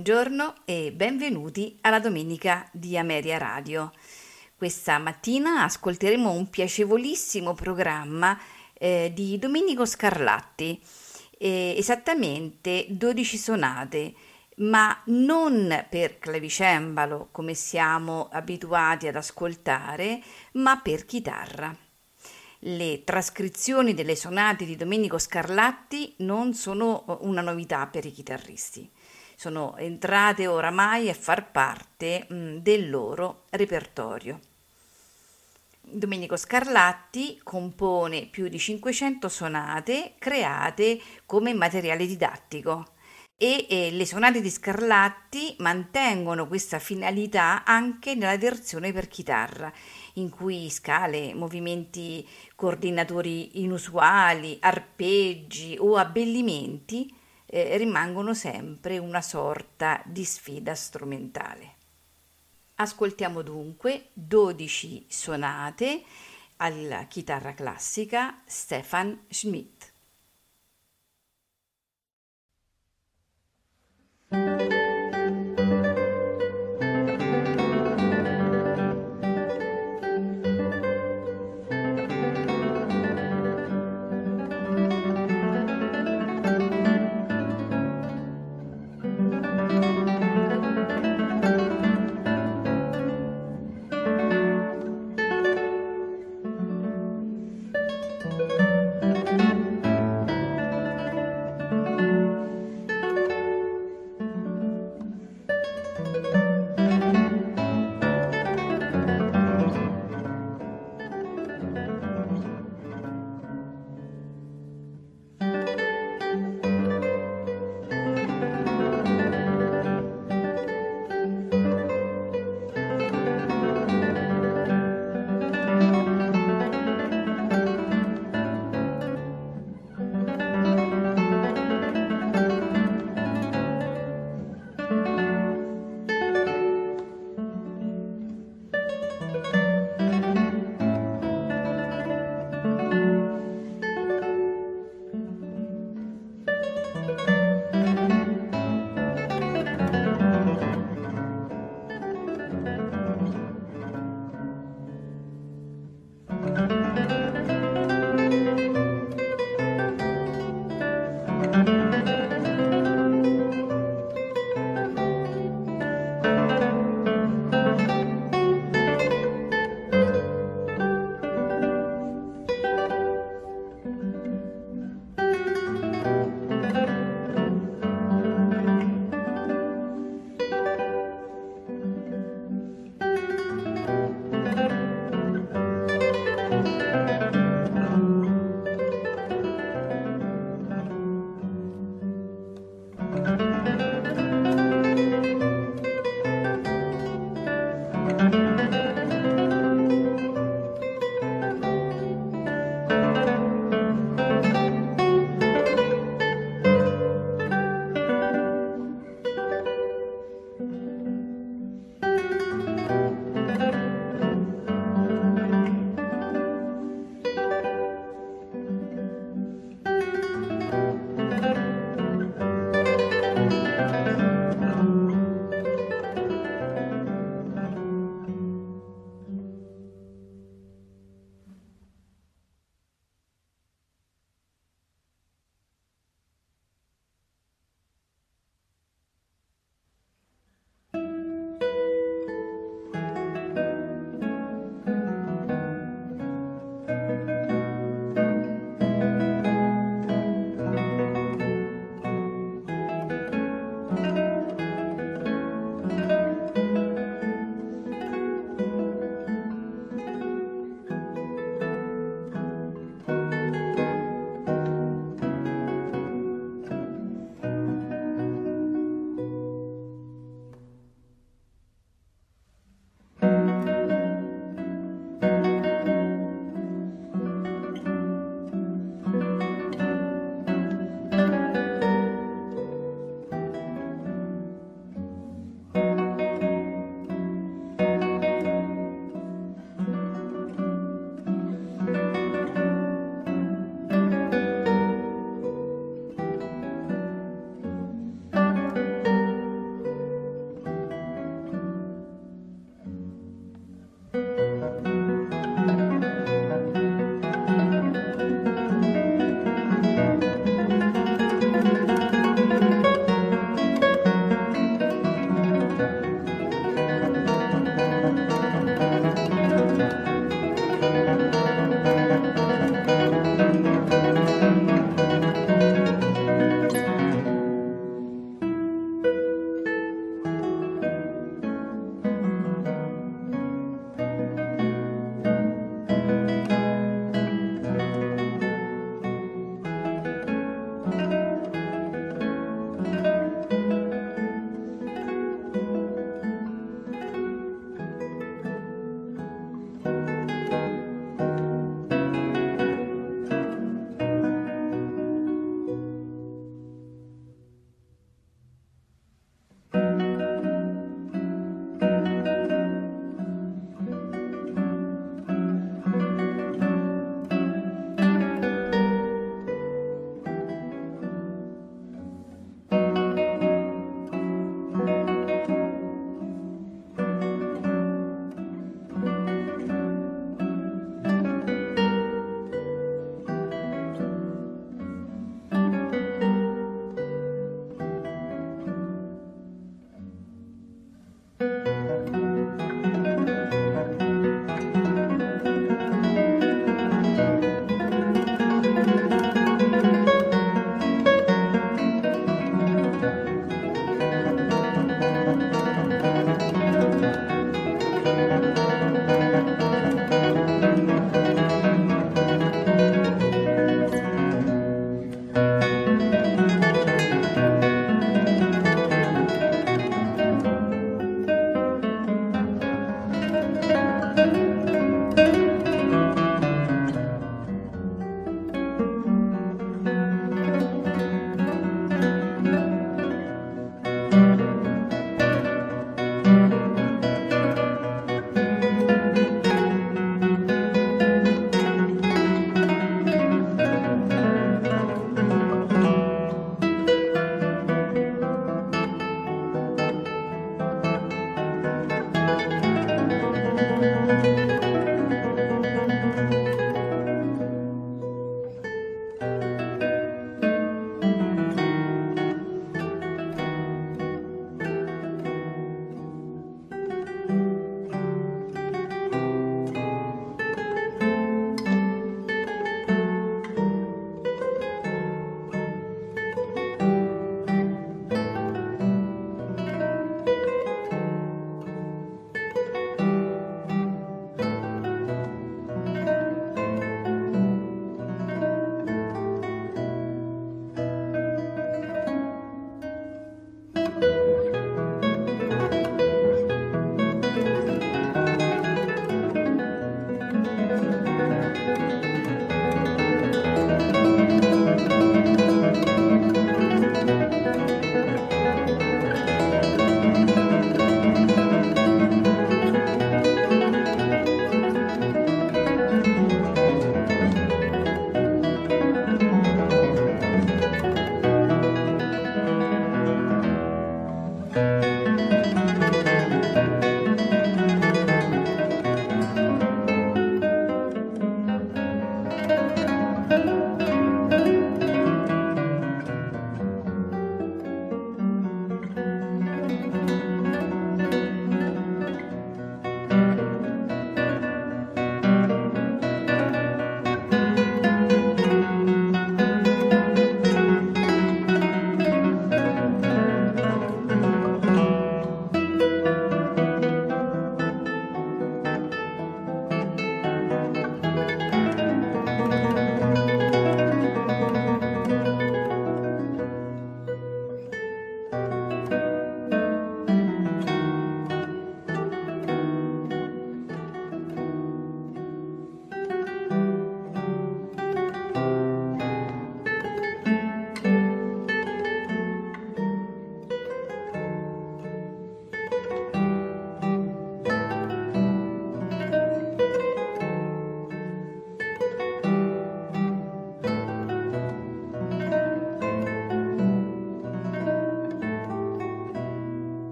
Buongiorno e benvenuti alla domenica di Ameria Radio. Questa mattina ascolteremo un piacevolissimo programma eh, di Domenico Scarlatti, eh, esattamente 12 sonate, ma non per clavicembalo come siamo abituati ad ascoltare, ma per chitarra. Le trascrizioni delle sonate di Domenico Scarlatti non sono una novità per i chitarristi sono entrate oramai a far parte mh, del loro repertorio. Domenico Scarlatti compone più di 500 sonate create come materiale didattico e eh, le sonate di Scarlatti mantengono questa finalità anche nella versione per chitarra, in cui scale, movimenti coordinatori inusuali, arpeggi o abbellimenti eh, rimangono sempre una sorta di sfida strumentale. Ascoltiamo dunque 12 sonate alla chitarra classica Stefan Schmidt.